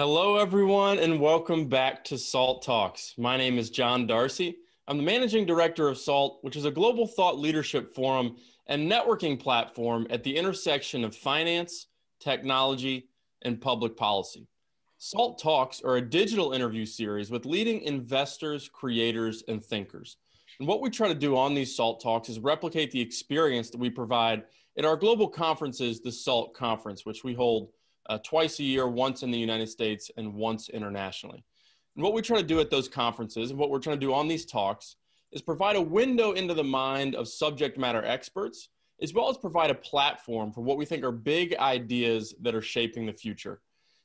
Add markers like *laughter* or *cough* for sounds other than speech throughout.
Hello, everyone, and welcome back to SALT Talks. My name is John Darcy. I'm the managing director of SALT, which is a global thought leadership forum and networking platform at the intersection of finance, technology, and public policy. SALT Talks are a digital interview series with leading investors, creators, and thinkers. And what we try to do on these SALT Talks is replicate the experience that we provide at our global conferences, the SALT Conference, which we hold uh, twice a year, once in the United States and once internationally. And what we try to do at those conferences and what we're trying to do on these talks is provide a window into the mind of subject matter experts, as well as provide a platform for what we think are big ideas that are shaping the future.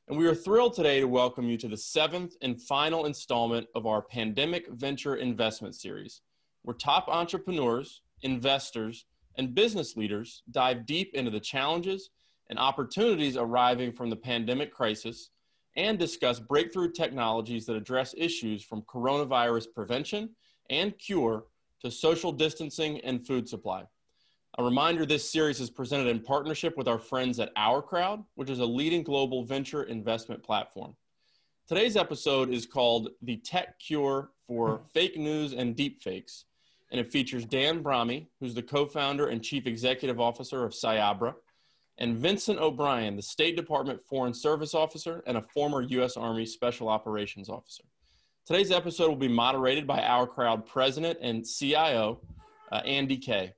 And we are thrilled today to welcome you to the seventh and final installment of our Pandemic Venture Investment Series, where top entrepreneurs, investors, and business leaders dive deep into the challenges and opportunities arriving from the pandemic crisis and discuss breakthrough technologies that address issues from coronavirus prevention and cure to social distancing and food supply. A reminder this series is presented in partnership with our friends at OurCrowd, which is a leading global venture investment platform. Today's episode is called The Tech Cure for hmm. Fake News and Deepfakes, and it features Dan Brahmi, who's the co founder and chief executive officer of Cyabra, and Vincent O'Brien, the State Department Foreign Service Officer and a former U.S. Army Special Operations Officer. Today's episode will be moderated by OurCrowd President and CIO, uh, Andy Kay.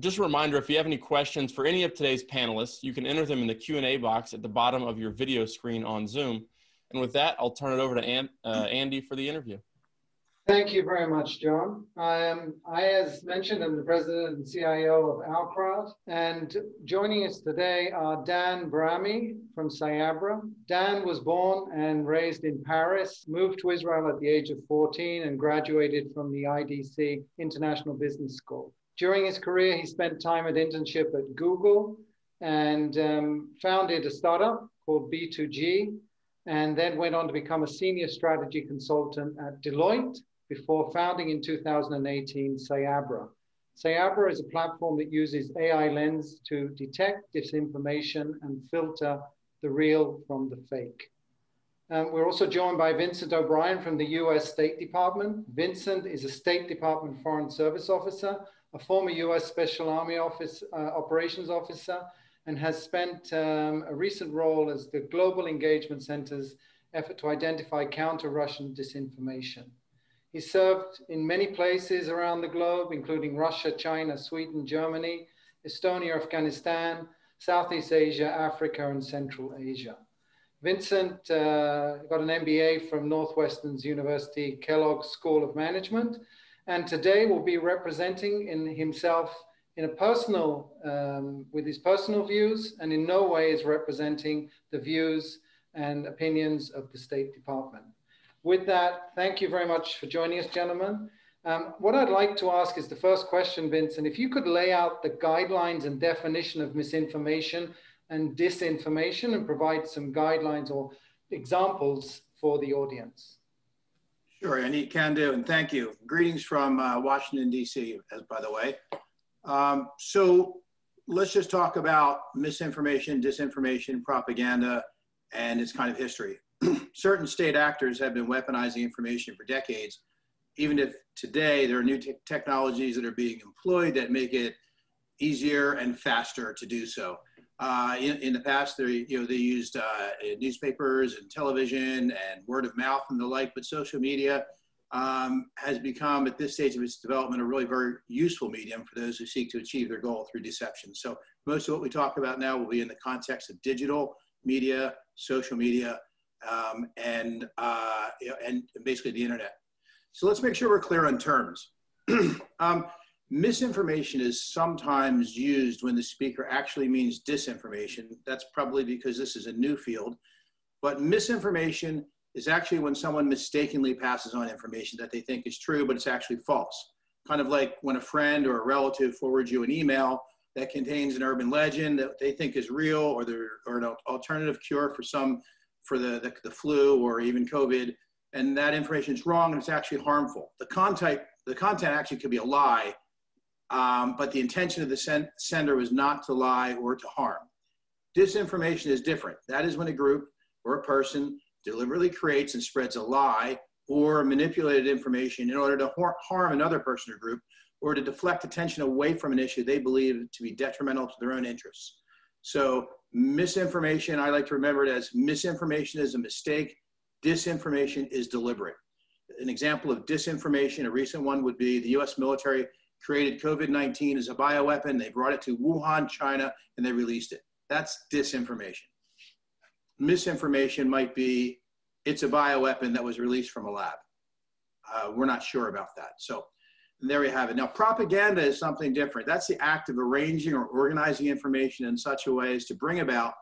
Just a reminder, if you have any questions for any of today's panelists, you can enter them in the Q&A box at the bottom of your video screen on Zoom. And with that, I'll turn it over to uh, Andy for the interview. Thank you very much, John. I am, I, as mentioned, am the president and CIO of OurCrowd. And joining us today are Dan Brahmi from Cyabra. Dan was born and raised in Paris, moved to Israel at the age of 14, and graduated from the IDC International Business School. During his career, he spent time at internship at Google and um, founded a startup called B2G, and then went on to become a senior strategy consultant at Deloitte before founding in 2018 Cyabra. Cyabra is a platform that uses AI lens to detect disinformation and filter the real from the fake. Um, we're also joined by Vincent O'Brien from the US State Department. Vincent is a State Department Foreign Service Officer, a former US Special Army Office uh, Operations Officer, and has spent um, a recent role as the Global Engagement Center's effort to identify counter-Russian disinformation. He served in many places around the globe, including Russia, China, Sweden, Germany, Estonia, Afghanistan, Southeast Asia, Africa, and Central Asia. Vincent uh, got an MBA from Northwestern's University Kellogg School of Management, and today will be representing in himself in a personal, um, with his personal views, and in no way is representing the views and opinions of the State Department. With that, thank you very much for joining us, gentlemen. Um, what I'd like to ask is the first question, Vincent, if you could lay out the guidelines and definition of misinformation and disinformation and provide some guidelines or examples for the audience. Sure, Andy, can do, and thank you. Greetings from uh, Washington, D.C., as by the way. Um, so let's just talk about misinformation, disinformation, propaganda, and its kind of history. *clears throat* certain state actors have been weaponizing information for decades, even if today there are new te technologies that are being employed that make it easier and faster to do so. Uh, in, in, the past, they, you know, they used uh, newspapers and television and word of mouth and the like, but social media um, has become, at this stage of its development, a really very useful medium for those who seek to achieve their goal through deception. So most of what we talk about now will be in the context of digital media, social media, um, and, uh, and basically the internet. So let's make sure we're clear on terms. *clears throat* um, misinformation is sometimes used when the speaker actually means disinformation. That's probably because this is a new field. But misinformation is actually when someone mistakenly passes on information that they think is true, but it's actually false. Kind of like when a friend or a relative forwards you an email that contains an urban legend that they think is real or, or an alternative cure for some for the, the, the flu or even COVID, and that information is wrong and it's actually harmful. The content, the content actually could be a lie, um, but the intention of the send, sender was not to lie or to harm. Disinformation is different. That is when a group or a person deliberately creates and spreads a lie or manipulated information in order to harm another person or group or to deflect attention away from an issue they believe to be detrimental to their own interests. So misinformation, I like to remember it as misinformation is a mistake, disinformation is deliberate. An example of disinformation, a recent one would be the US military created COVID-19 as a bioweapon. They brought it to Wuhan, China, and they released it. That's disinformation. Misinformation might be it's a bioweapon that was released from a lab. Uh, we're not sure about that. So there we have it. Now, propaganda is something different. That's the act of arranging or organizing information in such a way as to bring about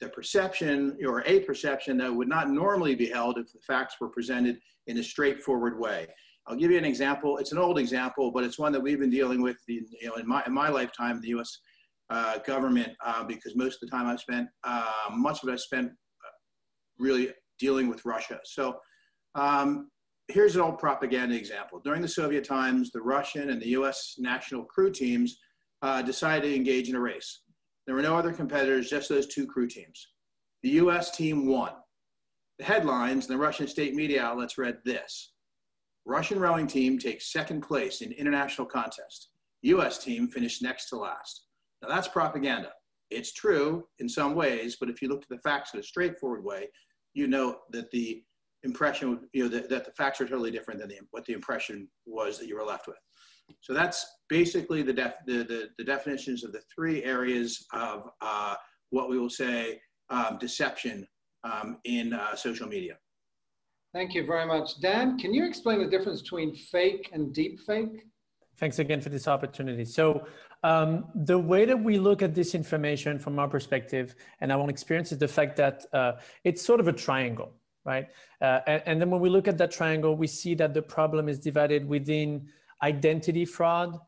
the perception or a perception that would not normally be held if the facts were presented in a straightforward way. I'll give you an example. It's an old example, but it's one that we've been dealing with in, you know, in, my, in my lifetime in the U.S. Uh, government uh, because most of the time I've spent, uh, much of it I spent uh, really dealing with Russia. So um, here's an old propaganda example. During the Soviet times, the Russian and the US national crew teams uh, decided to engage in a race. There were no other competitors, just those two crew teams. The US team won. The headlines in the Russian state media outlets read this Russian rowing team takes second place in international contest. US team finished next to last. Now that's propaganda. It's true in some ways, but if you look at the facts in a straightforward way, you know that the impression, you know, that, that the facts are totally different than the, what the impression was that you were left with. So that's basically the, def, the, the, the definitions of the three areas of uh, what we will say um, deception um, in uh, social media. Thank you very much. Dan, can you explain the difference between fake and deep fake? Thanks again for this opportunity. So um, the way that we look at this information from our perspective and our own experience is the fact that uh, it's sort of a triangle right? Uh, and, and, then when we look at that triangle, we see that the problem is divided within identity fraud,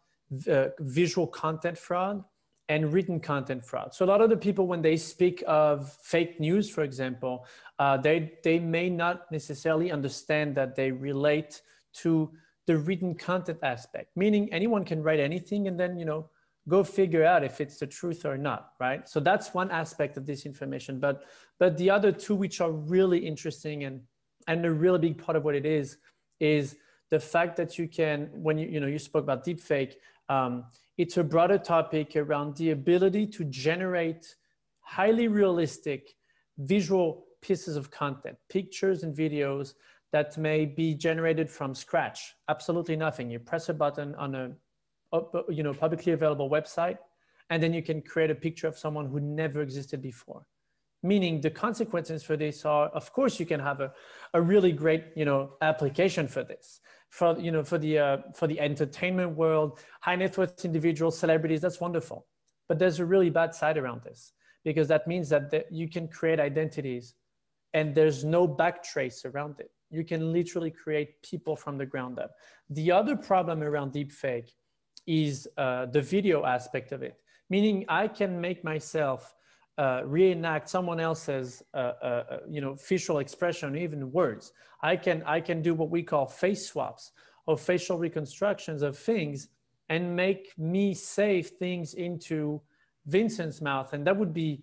uh, visual content fraud, and written content fraud. So a lot of the people, when they speak of fake news, for example, uh, they, they may not necessarily understand that they relate to the written content aspect, meaning anyone can write anything and then, you know, go figure out if it's the truth or not right? So that's one aspect of this information. But but the other two which are really interesting and and a really big part of what it is is the fact that you can when you you know you spoke about deepfake um, it's a broader topic around the ability to generate highly realistic visual pieces of content pictures and videos that may be generated from scratch. Absolutely nothing. You press a button on a you know, publicly available website, and then you can create a picture of someone who never existed before. Meaning the consequences for this are, of course, you can have a, a really great, you know, application for this. For, you know, for the, uh, for the entertainment world, high net worth individuals, celebrities, that's wonderful. But there's a really bad side around this because that means that the, you can create identities and there's no backtrace around it. You can literally create people from the ground up. The other problem around deepfake is uh, the video aspect of it, meaning I can make myself uh, reenact someone else's, uh, uh, uh, you know, facial expression, even words. I can I can do what we call face swaps or facial reconstructions of things, and make me say things into Vincent's mouth, and that would be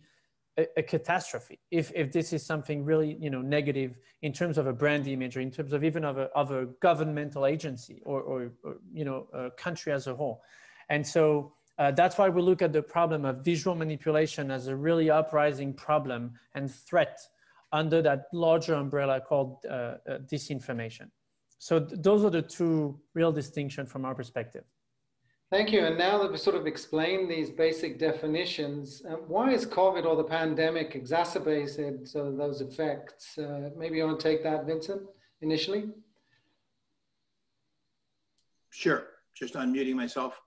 a, a, catastrophe. If, if this is something really you know negative in terms of a brand image or in terms of even of a, of a governmental agency or, or, or you know a country as a whole. And so uh, that's why we look at the problem of visual manipulation as a really uprising problem and threat under that larger umbrella called uh, uh, disinformation. So th- those are the two real distinctions from our perspective Thank you. And now that we sort of explained these basic definitions, uh, why is COVID or the pandemic exacerbated so those effects? Uh, maybe you want to take that, Vincent, initially? Sure. Just unmuting myself.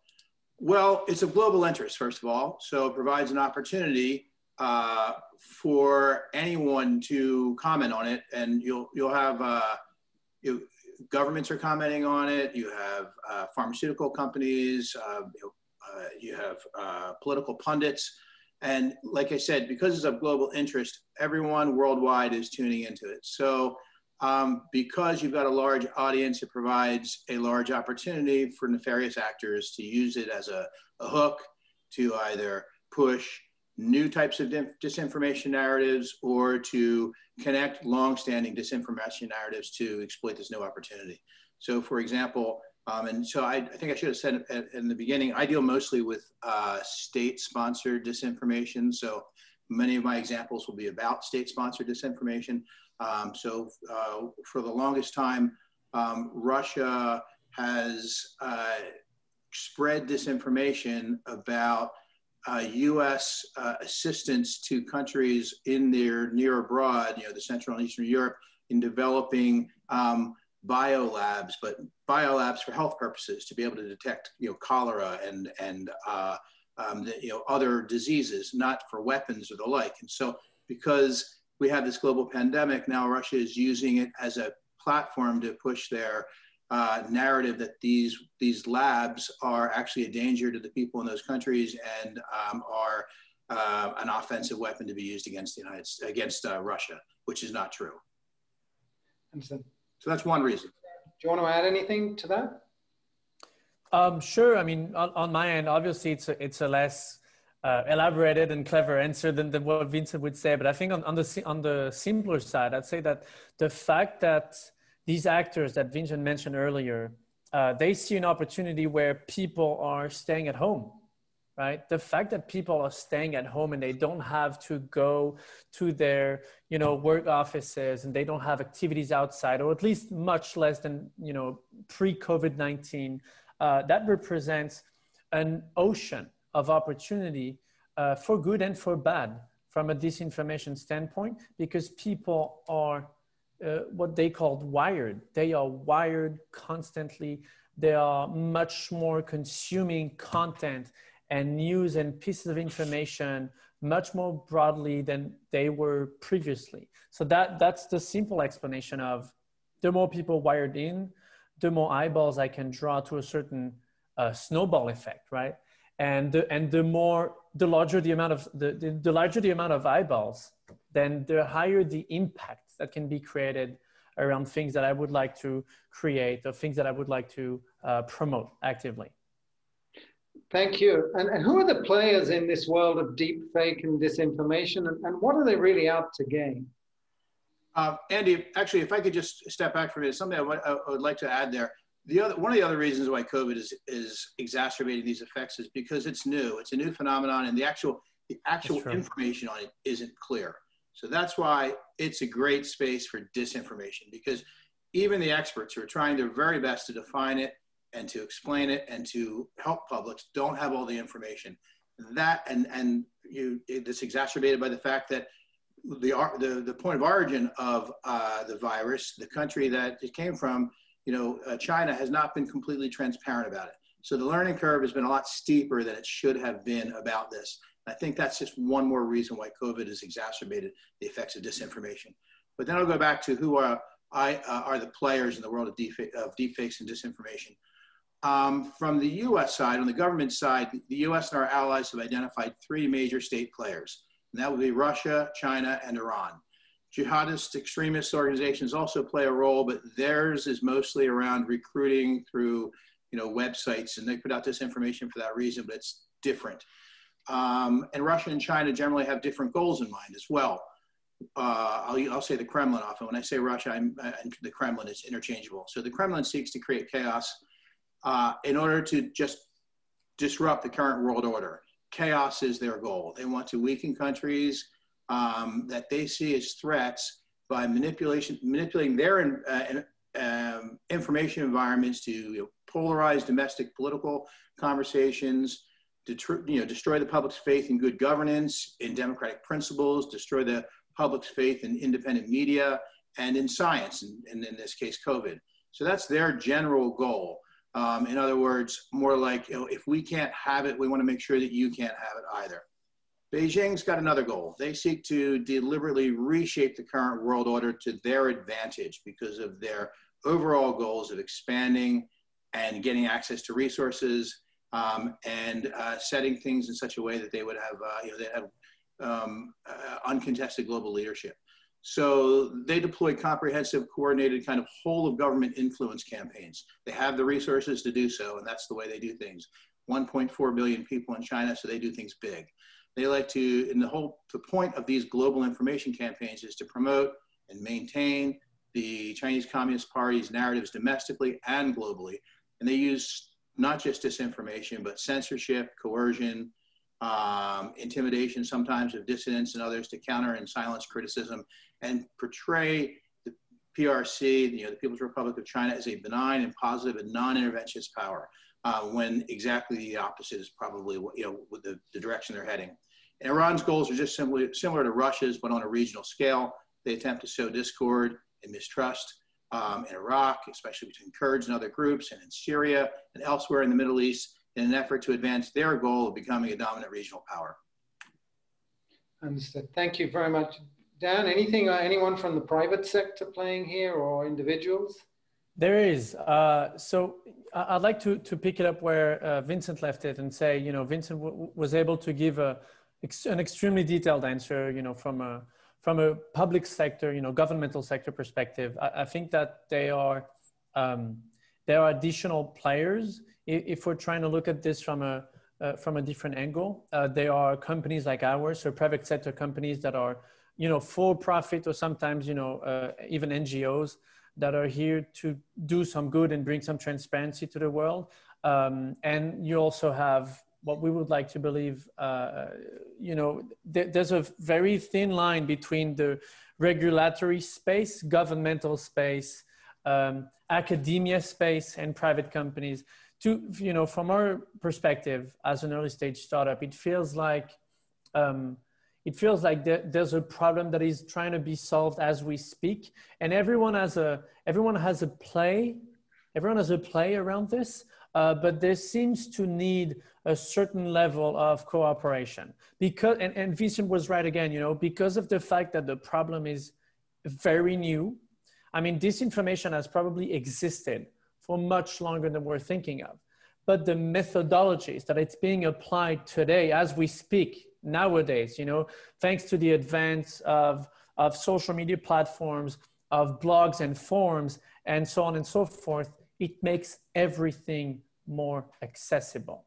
Well, it's of global interest, first of all. So it provides an opportunity uh, for anyone to comment on it. And you'll, you'll have, uh, you, governments are commenting on it. You have uh, pharmaceutical companies. Uh, you, uh, have uh, political pundits. And like I said, because it's of global interest, everyone worldwide is tuning into it. So um, because you've got a large audience, it provides a large opportunity for nefarious actors to use it as a, a hook to either push new types of disinformation narratives or to connect long-standing disinformation narratives to exploit this new opportunity. So for example, um, and so I, I, think I should have said in the beginning, I deal mostly with uh, state-sponsored disinformation. So many of my examples will be about state-sponsored disinformation. Um, so uh, for the longest time, um, Russia has uh, spread disinformation about uh, U.S. Uh, assistance to countries in their near abroad, you know, the Central and Eastern Europe, in developing um, biolabs, but biolabs for health purposes to be able to detect, you know, cholera and and uh, um, the, you know other diseases, not for weapons or the like. And so, because we have this global pandemic now, Russia is using it as a platform to push their uh, narrative that these these labs are actually a danger to the people in those countries and um, are uh, an offensive weapon to be used against the United against uh, Russia, which is not true. So that's one reason. Do you want to add anything to that? Um, sure. I mean, on, on, my end, obviously, it's a, it's a less uh, elaborated and clever answer than, than what Vincent would say. But I think on, on the on the simpler side, I'd say that the fact that these actors that Vincent mentioned earlier, uh, they see an opportunity where people are staying at home, right? The fact that people are staying at home and they don't have to go to their, you know, work offices and they don't have activities outside, or at least much less than, you know, pre-COVID-19, uh, that represents an ocean of opportunity uh, for good and for bad from a disinformation standpoint because people are uh, what they called wired. They are wired constantly. They are much more consuming content and news and pieces of information much more broadly than they were previously. So that that's the simple explanation of the more people wired in, the more eyeballs I can draw to a certain uh, snowball effect, right? And the, and the more the larger the amount of the, the, the larger the amount of eyeballs, then the higher the impact that can be created around things that I would like to create or things that I would like to uh, promote actively. Thank you. And, and, who are the players in this world of deep fake and disinformation, and, and what are they really out to gain? Uh, Andy, actually, if I could just step back for a minute, something I, w- I would like to add there. The other, one of the other reasons why COVID is, is exacerbating these effects is because it's new. It's a new phenomenon, and the actual the actual information on it isn't clear. So that's why it's a great space for disinformation because even the experts who are trying their very best to define it and to explain it and to help publics don't have all the information. That and and you it's exacerbated by the fact that the the, the point of origin of uh, the virus, the country that it came from, you know, uh, China has not been completely transparent about it. So the learning curve has been a lot steeper than it should have been about this. I think that's just one more reason why COVID has exacerbated the effects of disinformation. But then I'll go back to who are, I, uh, are the players in the world of, of deepfakes and disinformation. Um, from the US side, on the government side, the US and our allies have identified three major state players, and that would be Russia, China, and Iran. Jihadist extremist organizations also play a role, but theirs is mostly around recruiting through you know, websites, and they put out disinformation for that reason, but it's different. Um, and Russia and China generally have different goals in mind as well. Uh, I'll, I'll, say the Kremlin often. When I say Russia, I'm, the Kremlin is interchangeable. So the Kremlin seeks to create chaos uh, in order to just disrupt the current world order. Chaos is their goal. They want to weaken countries um, that they see as threats by manipulation, manipulating their uh, um, information environments to you know, polarize domestic political conversations, you know, destroy the public's faith in good governance, in democratic principles, destroy the public's faith in independent media and in science, and, and in this case, COVID. So that's their general goal. Um, in other words, more like, you know, if we can't have it, we want to make sure that you can't have it either. Beijing's got another goal. They seek to deliberately reshape the current world order to their advantage because of their overall goals of expanding and getting access to resources um, and uh, setting things in such a way that they would have, uh, you know, they have um, uh, uncontested global leadership. So they deploy comprehensive, coordinated kind of whole of government influence campaigns. They have the resources to do so, and that's the way they do things. 1.4 billion people in China, so they do things big. They like to, in the whole, the point of these global information campaigns is to promote and maintain the Chinese Communist Party's narratives domestically and globally. And they use not just disinformation, but censorship, coercion, um, intimidation sometimes of dissidents and others to counter and silence criticism and portray the PRC, you know, the People's Republic of China, as a benign and positive and non-interventionist power, uh, when exactly the opposite is probably you know, the, the direction they're heading. And Iran's goals are just simply similar to Russia's, but on a regional scale. They attempt to sow discord and mistrust um, in Iraq, especially between Kurds and other groups, and in Syria and elsewhere in the Middle East, in an effort to advance their goal of becoming a dominant regional power. Understood. Thank you very much. Dan, anything, uh, anyone from the private sector playing here or individuals? There is. Uh, so I'd like to, to pick it up where uh, Vincent left it and say, you know, Vincent was able to give a, an extremely detailed answer, you know, from a, from a public sector, you know, governmental sector perspective. I, I think that they are, um, there are additional players if we're trying to look at this from a uh, from a different angle. Uh, there are companies like ours, so private sector companies that are, you know, for profit or sometimes, you know, uh, even NGOs that are here to do some good and bring some transparency to the world. Um, and you also have what we would like to believe, uh, you know, th- there's a very thin line between the regulatory space, governmental space, um, academia space, and private companies. To you know from our perspective as an early stage startup it feels like um, it feels like there, there's a problem that is trying to be solved as we speak. And everyone has a everyone has a play everyone has a play around this uh, but there seems to need a certain level of cooperation because and, and Vincent was right again you know because of the fact that the problem is very new i mean disinformation has probably existed for much longer than we're thinking of. But the methodologies that it's being applied today as we speak nowadays, you know, thanks to the advance of, of social media platforms, of blogs and forums, and so on and so forth, it makes everything more accessible.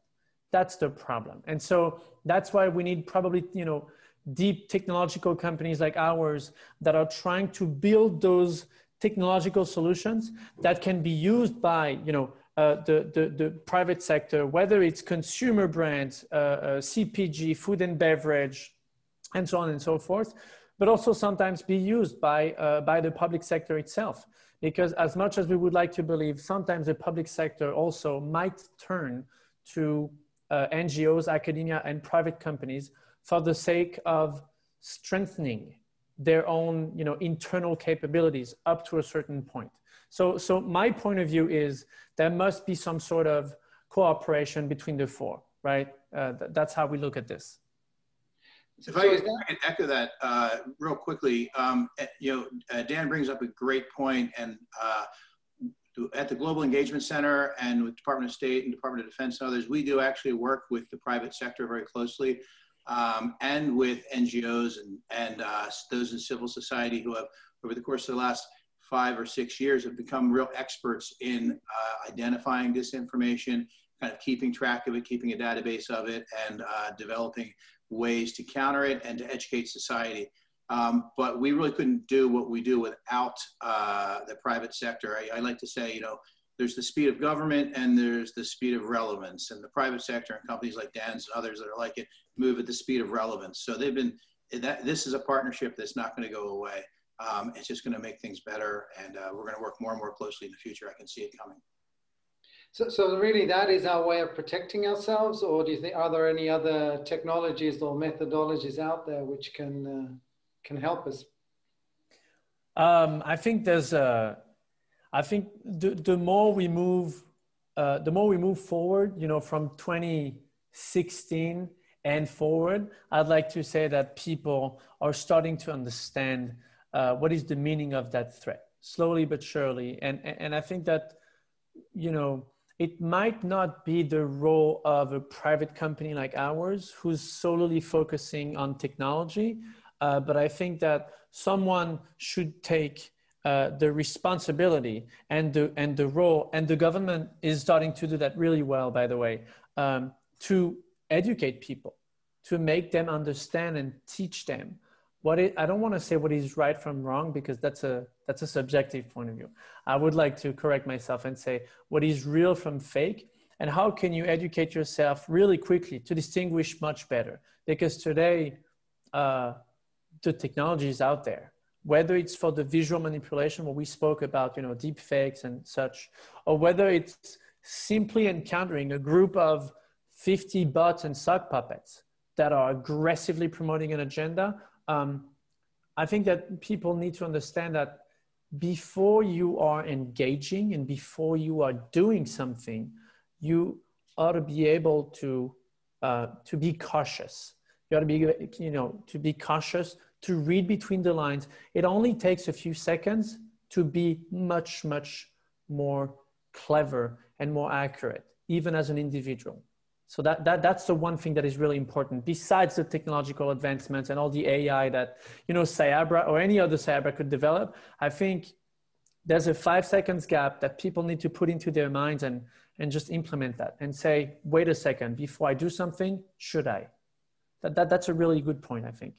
That's the problem. And so that's why we need probably, you know, deep technological companies like ours that are trying to build those technological solutions that can be used by you know uh, the, the, the, private sector, whether it's consumer brands, uh, uh, CPG, food and beverage, and so on and so forth, but also sometimes be used by, uh, by the public sector itself. Because as much as we would like to believe, sometimes the public sector also might turn to uh, NGOs, academia, and private companies for the sake of strengthening their own you know internal capabilities up to a certain point. So so my point of view is there must be some sort of cooperation between the four right? Uh, th- that's how we look at this if I, could, I could echo that uh, real quickly, um, eh, you know, uh, Dan brings up a great point, and uh, at the Global Engagement Center and with Department of State and Department of Defense and others, we do actually work with the private sector very closely um, and with NGOs and, and uh, those in civil society who have, over the course of the last five or six years, have become real experts in uh, identifying disinformation, kind of keeping track of it, keeping a database of it, and uh, developing ways to counter it and to educate society. Um, but we really couldn't do what we do without uh, the private sector. I, I like to say, you know, there's the speed of government and there's the speed of relevance. And the private sector and companies like Dan's and others that are like it move at the speed of relevance. So they've been, that, this is a partnership that's not going to go away. Um, it's just going to make things better. And uh, we're going to work more and more closely in the future. I can see it coming. So, so really that is our way of protecting ourselves or do you think, are there any other technologies or methodologies out there which can, uh, can help us? Um, I think there's a, I think the, the more we move, uh, the more we move forward, you know, from 2016 and forward, I'd like to say that people are starting to understand uh, what is the meaning of that threat, slowly but surely. And, and I think that, you know, it might not be the role of a private company like ours who's solely focusing on technology, uh, but I think that someone should take uh, the responsibility and the and the role and the government is starting to do that really well by the way um, to educate people to make them understand and teach them what it, I don't want to say what is right from wrong because that's a that's a subjective point of view. I would like to correct myself and say what is real from fake and how can you educate yourself really quickly to distinguish much better because today uh, the technology is out there whether it's for the visual manipulation where we spoke about you know deep fakes and such or whether it's simply encountering a group of 50 bots and sock puppets that are aggressively promoting an agenda um, i think that people need to understand that before you are engaging and before you are doing something you ought to be able to uh, to be cautious you ought to be you know to be cautious to read between the lines. It only takes a few seconds to be much, much more clever and more accurate, even as an individual. So that, that, that's the one thing that is really important, besides the technological advancements and all the AI that, you know, Cyabra or any other Cyabra could develop. I think there's a five seconds gap that people need to put into their minds and, and just implement that and say, wait a second, before I do something, should I? That, that, that's a really good point, I think.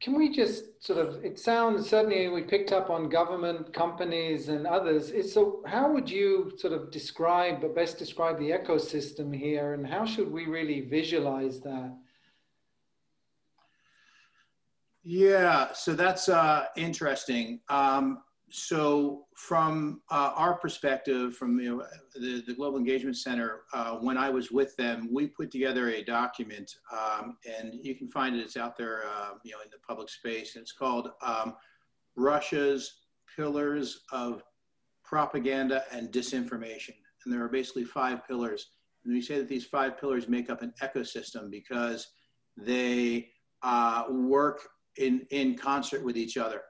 Can we just sort of, it sounds, certainly we picked up on government, companies and others. It's So how would you sort of describe, but best describe the ecosystem here and how should we really visualize that? Yeah, so that's uh, interesting. Um, so from uh, our perspective, from you know, the, the Global Engagement Center, uh, when I was with them, we put together a document, um, and you can find it. It's out there, uh, you know, in the public space. It's called um, Russia's Pillars of Propaganda and Disinformation, and there are basically five pillars. And we say that these five pillars make up an ecosystem because they uh, work in in concert with each other.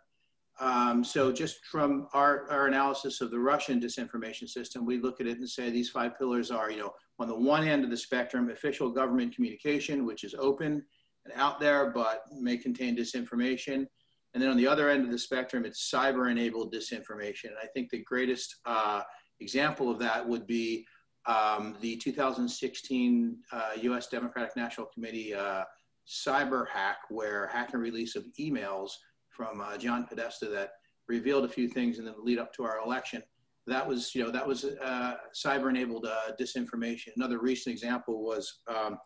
Um, so just from our, our analysis of the Russian disinformation system, we look at it and say these five pillars are, you know, on the one end of the spectrum, official government communication, which is open and out there, but may contain disinformation. And then on the other end of the spectrum, it's cyber enabled disinformation. And I think the greatest uh, example of that would be um, the 2016 uh, US Democratic National Committee uh, cyber hack, where hack and release of emails from uh, John Podesta that revealed a few things in the lead up to our election. That was, you know, that was uh, cyber-enabled uh, disinformation. Another recent example was um,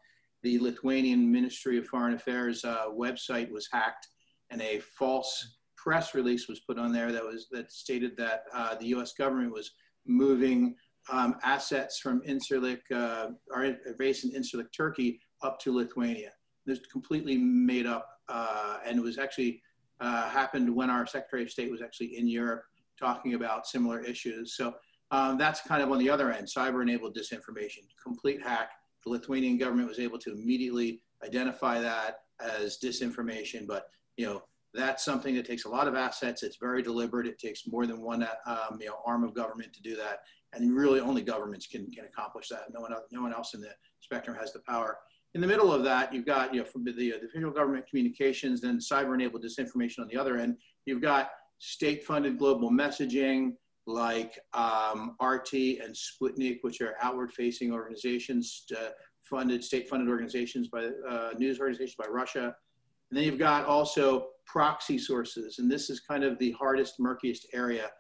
the Lithuanian Ministry of Foreign Affairs uh, website was hacked, and a false press release was put on there that was that stated that uh, the U.S. government was moving um, assets from Incirlik, uh, our base in Incirlik, Turkey, up to Lithuania. This completely made up, uh, and it was actually uh, happened when our Secretary of State was actually in Europe talking about similar issues. So um, that's kind of on the other end, cyber-enabled disinformation, complete hack. The Lithuanian government was able to immediately identify that as disinformation, but you know that's something that takes a lot of assets. It's very deliberate. It takes more than one um, you know arm of government to do that, and really only governments can can accomplish that. No one no one else in the spectrum has the power. In the middle of that, you've got, you know, from the, the federal government communications, and cyber-enabled disinformation on the other end. You've got state-funded global messaging like um, RT and Sputnik, which are outward-facing organizations, uh, funded, state-funded organizations by uh, news organizations by Russia. And then you've got also proxy sources, and this is kind of the hardest, murkiest area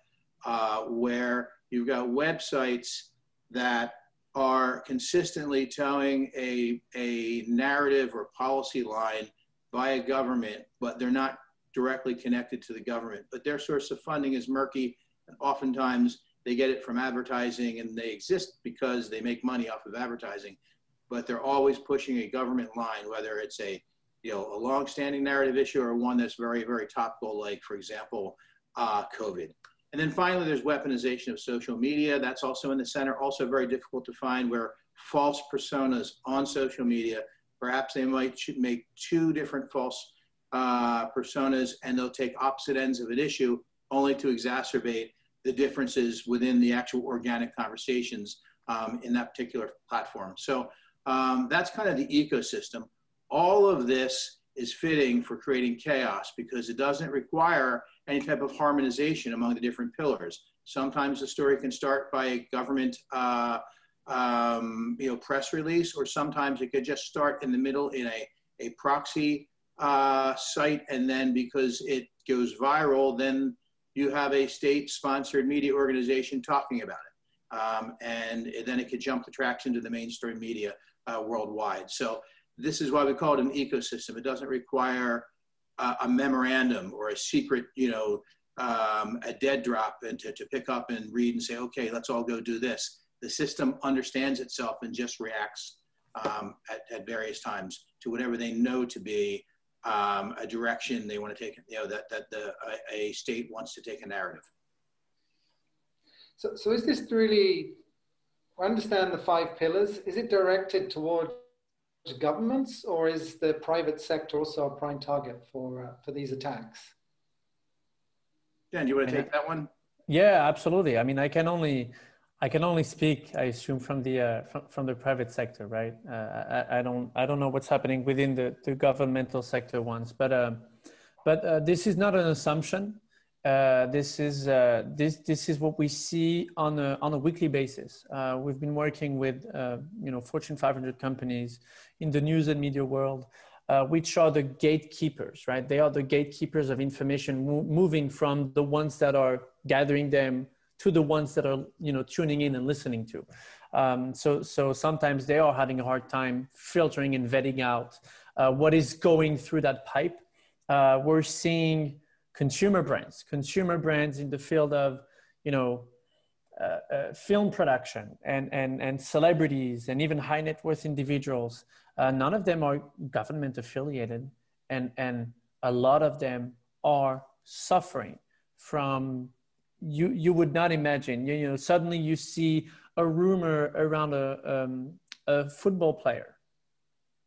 uh, where you've got websites that are consistently telling a, a narrative or policy line by a government, but they're not directly connected to the government. But their source of funding is murky. And oftentimes they get it from advertising and they exist because they make money off of advertising. But they're always pushing a government line, whether it's a you know a long-standing narrative issue or one that's very very topical, like for example, uh, COVID. And then finally, there's weaponization of social media. That's also in the center, also very difficult to find where false personas on social media, perhaps they might make two different false uh, personas and they'll take opposite ends of an issue only to exacerbate the differences within the actual organic conversations um, in that particular platform. So um, that's kind of the ecosystem. All of this is fitting for creating chaos because it doesn't require any type of harmonization among the different pillars. Sometimes the story can start by a government uh, um, you know, press release, or sometimes it could just start in the middle in a, a proxy uh, site, and then because it goes viral, then you have a state-sponsored media organization talking about it, um, and then it could jump the tracks into the mainstream media uh, worldwide. So this is why we call it an ecosystem. It doesn't require a memorandum or a secret, you know, um, a dead drop and to, to pick up and read and say, okay, let's all go do this. The system understands itself and just reacts um, at, at, various times to whatever they know to be um, a direction they want to take, you know, that, that the, a, a, state wants to take a narrative. So, so is this really, I understand the five pillars, is it directed toward governments or is the private sector also a prime target for, uh, for these attacks? Dan, do you want to take that one? Yeah, absolutely. I mean, I can only I can only speak, I assume, from the uh, from, from the private sector, right? Uh, I, I don't I don't know what's happening within the, the governmental sector ones, but uh, but uh, this is not an assumption. Uh, this is uh, this this is what we see on a on a weekly basis. we've been working with you know Fortune 500 companies in the news and media world, which are the gatekeepers, right? They are the gatekeepers of information, mo- moving from the ones that are gathering them to the ones that are you know tuning in and listening to. Um, so so sometimes they are having a hard time filtering and vetting out uh, what is going through that pipe. Uh, we're seeing consumer brands, consumer brands in the field of you know uh, uh, film production and, and, and celebrities and even high net worth individuals. Uh, none of them are government affiliated, and, and a lot of them are suffering from you you would not imagine. You, you know, suddenly you see a rumor around a um, a football player,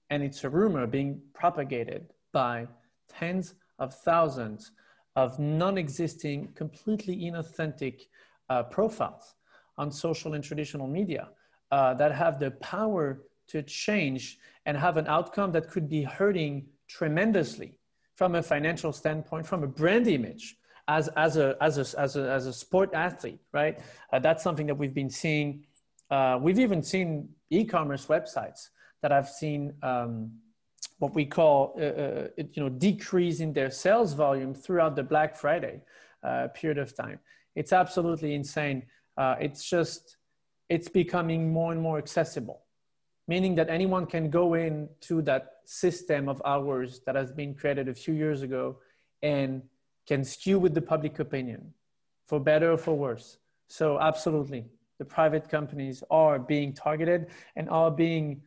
and it's a rumor being propagated by tens of thousands of non-existing, completely inauthentic uh, profiles on social and traditional media uh, that have the power to change and have an outcome that could be hurting tremendously from a financial standpoint, from a brand image, as, as, a, as, a, as, a, as a sport athlete, right? Uh, that's something that we've been seeing. Uh, we've even seen e-commerce websites that I've seen um, what we call, uh, uh you know, decrease in their sales volume throughout the Black Friday uh, period of time. It's absolutely insane. Uh, it's just, it's becoming more and more accessible, meaning that anyone can go into that system of ours that has been created a few years ago and can skew with the public opinion for better or for worse. So, absolutely, the private companies are being targeted and are being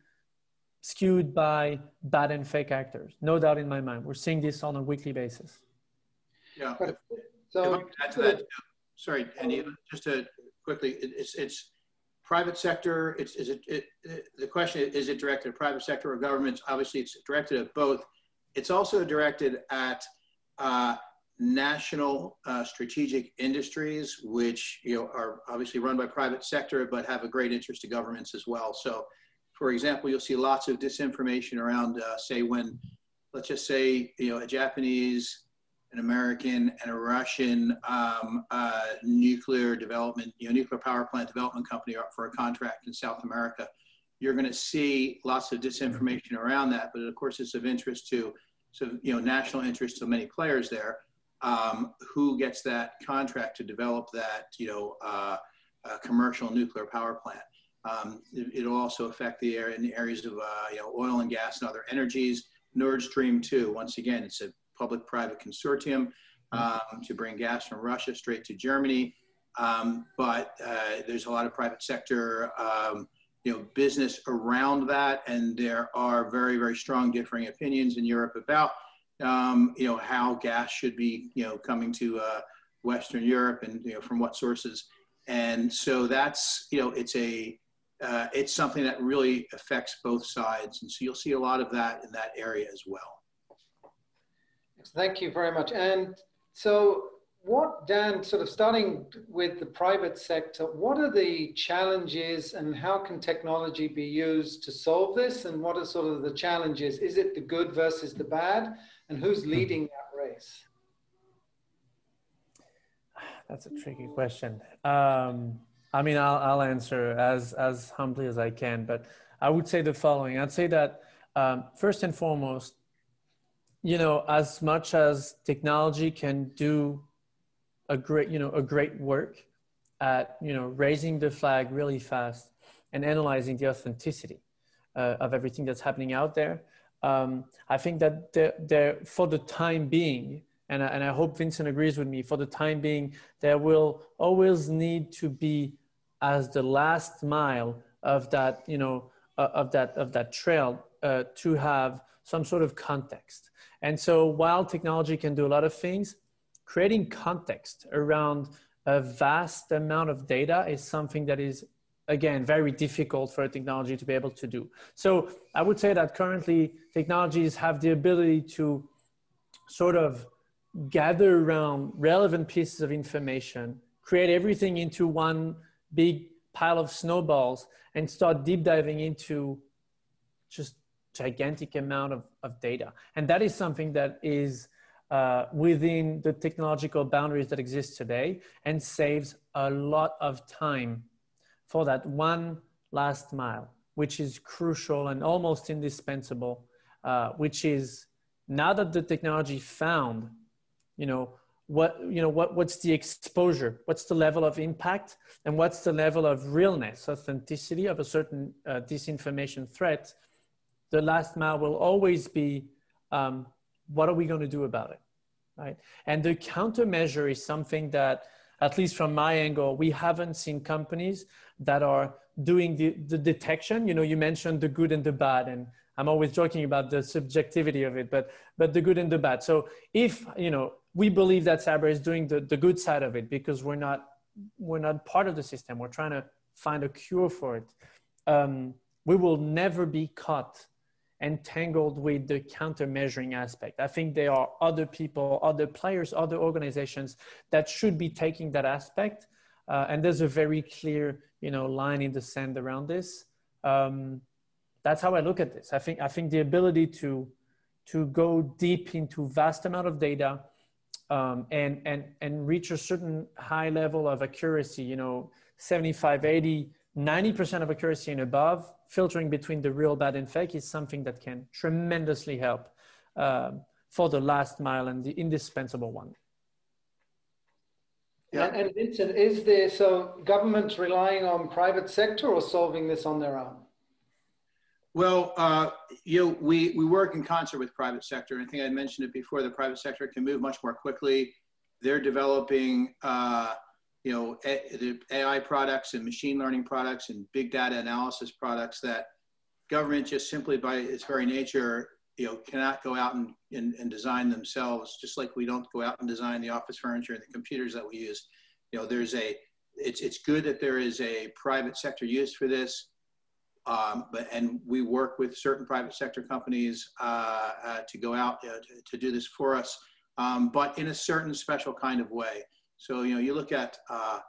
skewed by bad and fake actors. No doubt in my mind. We're seeing this on a weekly basis. Yeah. So, add to that, sorry, Andy, just to quickly, it's, it's private sector. It's, is it, it, the question is, is it directed at private sector or governments? Obviously, it's directed at both. It's also directed at uh, national uh, strategic industries, which you know are obviously run by private sector, but have a great interest to governments as well. So, for example, you'll see lots of disinformation around, uh, say, when, let's just say, you know, a Japanese, an American, and a Russian um, uh, nuclear development, you know, nuclear power plant development company are up for a contract in South America. You're going to see lots of disinformation around that, but of course, it's of interest to, so you know, national interest to many players there um, who gets that contract to develop that, you know, uh, commercial nuclear power plant. Um, it, will also affect the area in the areas of, uh, you know, oil and gas and other energies. Nord Stream 2, once again, it's a public-private consortium um, to bring gas from Russia straight to Germany. Um, but uh, there's a lot of private sector, um, you know, business around that, and there are very, very strong differing opinions in Europe about um, you know, how gas should be, you know, coming to uh, Western Europe and, you know, from what sources. And so that's, you know, it's a, uh, it's something that really affects both sides. And so you'll see a lot of that in that area as well. Thank you very much. And so what, Dan, sort of starting with the private sector, what are the challenges and how can technology be used to solve this? And what are sort of the challenges? Is it the good versus the bad? And who's hmm. leading that race? That's a tricky question. Um, I mean, I'll, I'll answer as, as humbly as I can, but I would say the following. I'd say that um, first and foremost, you know, as much as technology can do a great, you know, a great work at, you know, raising the flag really fast and analyzing the authenticity uh, of everything that's happening out there, um, I think that there, there, for the time being, and I, and I hope Vincent agrees with me, for the time being, there will always need to be as the last mile of that, you know, uh, of that of that trail uh, to have some sort of context. And so, while technology can do a lot of things, creating context around a vast amount of data is something that is again very difficult for a technology to be able to do so i would say that currently technologies have the ability to sort of gather around relevant pieces of information create everything into one big pile of snowballs and start deep diving into just gigantic amount of, of data. And that is something that is uh, within the technological boundaries that exist today and saves a lot of time for that one last mile, which is crucial and almost indispensable, uh, which is now that the technology found, you know, what, you know, what, what's the exposure, what's the level of impact, and what's the level of realness, authenticity of a certain uh, disinformation threat, the last mile will always be, um, what are we going to do about it, right? And the countermeasure is something that, at least from my angle, we haven't seen companies that are doing the, the detection. You know, you mentioned the good and the bad, and I'm always joking about the subjectivity of it, but but the good and the bad. So if you know we believe that Cyabra is doing the, the good side of it because we're not we're not part of the system. We're trying to find a cure for it. Um, we will never be caught entangled with the countermeasuring aspect. I think there are other people, other players, other organizations that should be taking that aspect. Uh, and there's a very clear you know line in the sand around this um, that's how i look at this i think i think the ability to to go deep into vast amount of data um, and and and reach a certain high level of accuracy you know 75 80 90% of accuracy and above filtering between the real bad and fake is something that can tremendously help um, for the last mile and the indispensable one yeah. And, and Vincent, is there so governments relying on private sector or solving this on their own? Well, uh, you know, we, we work in concert with private sector. I think I mentioned it before. The private sector can move much more quickly. They're developing, uh, you know, the AI products and machine learning products and big data analysis products that government just simply by its very nature, you know, cannot go out and, and, and design themselves. Just like we don't go out and design the office furniture and the computers that we use. You know, there's a it's it's good that there is a private sector use for this. Um, but and we work with certain private sector companies uh, uh, to go out uh, to, to, do this for us, um, but in a certain special kind of way. So you know, you look at uh,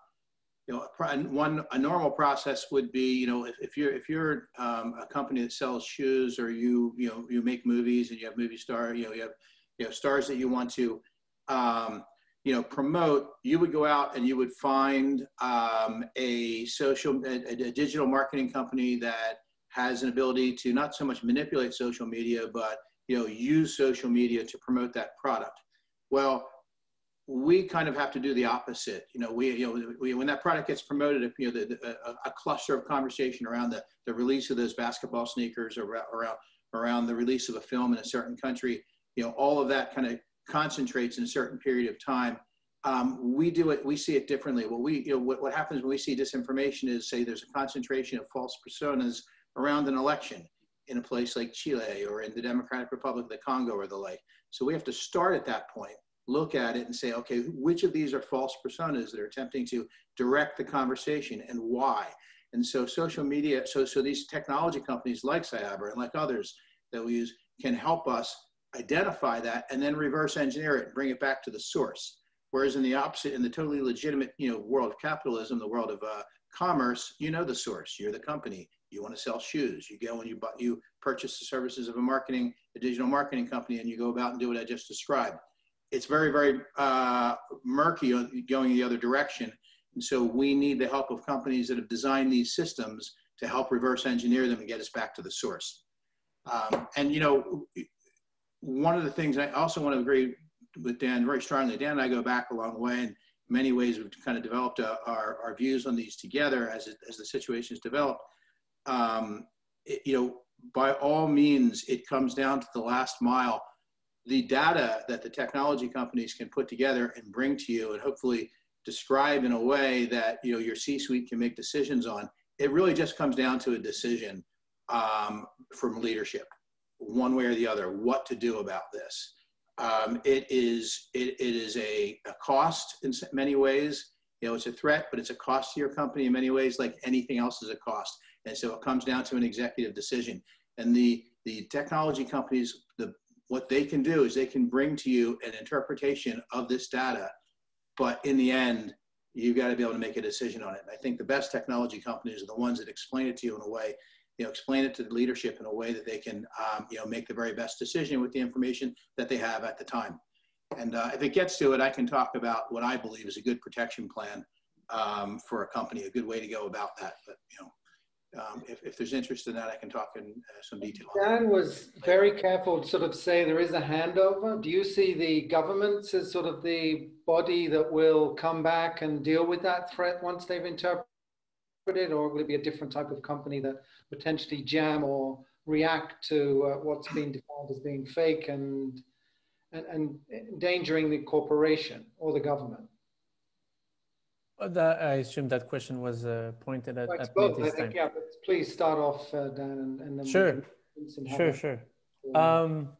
you know one a normal process would be you know if, if you're if you're um, a company that sells shoes or you you know you make movies and you have movie star you know you have you know stars that you want to um, you know promote you would go out and you would find um, a social a, a, digital marketing company that has an ability to not so much manipulate social media but you know use social media to promote that product. Well we kind of have to do the opposite. You know we you know we, when that product gets promoted you know the, the, a, a, cluster of conversation around the, the release of those basketball sneakers or around around the release of a film in a certain country you know all of that kind of concentrates in a certain period of time. Um, we do it, we see it differently. What we, you know, what, what happens when we see disinformation is say there's a concentration of false personas around an election in a place like Chile or in the Democratic Republic of the Congo or the like. So we have to start at that point, look at it and say, okay, which of these are false personas that are attempting to direct the conversation and why? And so social media, so, so these technology companies like Cyabra and like others that we use can help us identify that and then reverse engineer it and bring it back to the source. Whereas in the opposite, in the totally legitimate, you know, world of capitalism, the world of uh, commerce, you know the source. You're the company. You want to sell shoes. You go and you buy, you purchase the services of a marketing, a digital marketing company, and you go about and do what I just described. It's very, very uh, murky going the other direction. And so we need the help of companies that have designed these systems to help reverse engineer them and get us back to the source. Um, and you know, one of the things I also want to agree with Dan very strongly. Dan and I go back a long way, and many ways we've kind of developed uh, our, our views on these together as, it, as the situations develop. Um, it, you know, by all means, it comes down to the last mile. The data that the technology companies can put together and bring to you, and hopefully describe in a way that you know your C-suite can make decisions on. It really just comes down to a decision um, from leadership, one way or the other, what to do about this. Um, it is it, it is a, a cost in many ways. You know, it's a threat, but it's a cost to your company in many ways, like anything else is a cost. And so it comes down to an executive decision. And the the technology companies, the what they can do is they can bring to you an interpretation of this data, but in the end, you've got to be able to make a decision on it. And I think the best technology companies are the ones that explain it to you in a way you know, explain it to the leadership in a way that they can, um, you know, make the very best decision with the information that they have at the time. And uh, if it gets to it, I can talk about what I believe is a good protection plan um, for a company, a good way to go about that. But, you know, um, if, if, there's interest in that, I can talk in uh, some detail. Dan was very careful to sort of say there is a handover. Do you see the governments as sort of the body that will come back and deal with that threat once they've interpreted it, or will it be a different type of company that potentially jam or react to uh, what's been defined as being fake and, and, and endangering the corporation or the government? That, I assume that question was uh, pointed at, at both, I think, time. Yeah, but please start off, uh, Dan, and, and then sure, sure, sure. Um,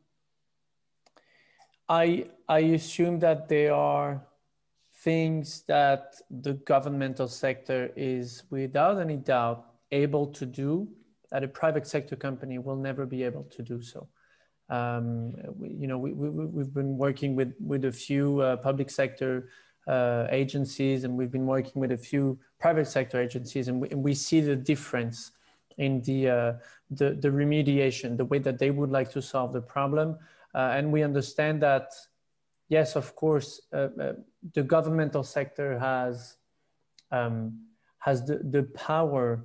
I I assume that there are things that the governmental sector is without any doubt able to do that a private sector company will never be able to do so. Um, we, you know, we, we, we've been working with, with a few uh, public sector uh, agencies and we've been working with a few private sector agencies and we, and we see the difference in the, uh, the, the remediation, the way that they would like to solve the problem. Uh, and we understand that, yes, of course, uh, uh, the governmental sector has, um, has the, the power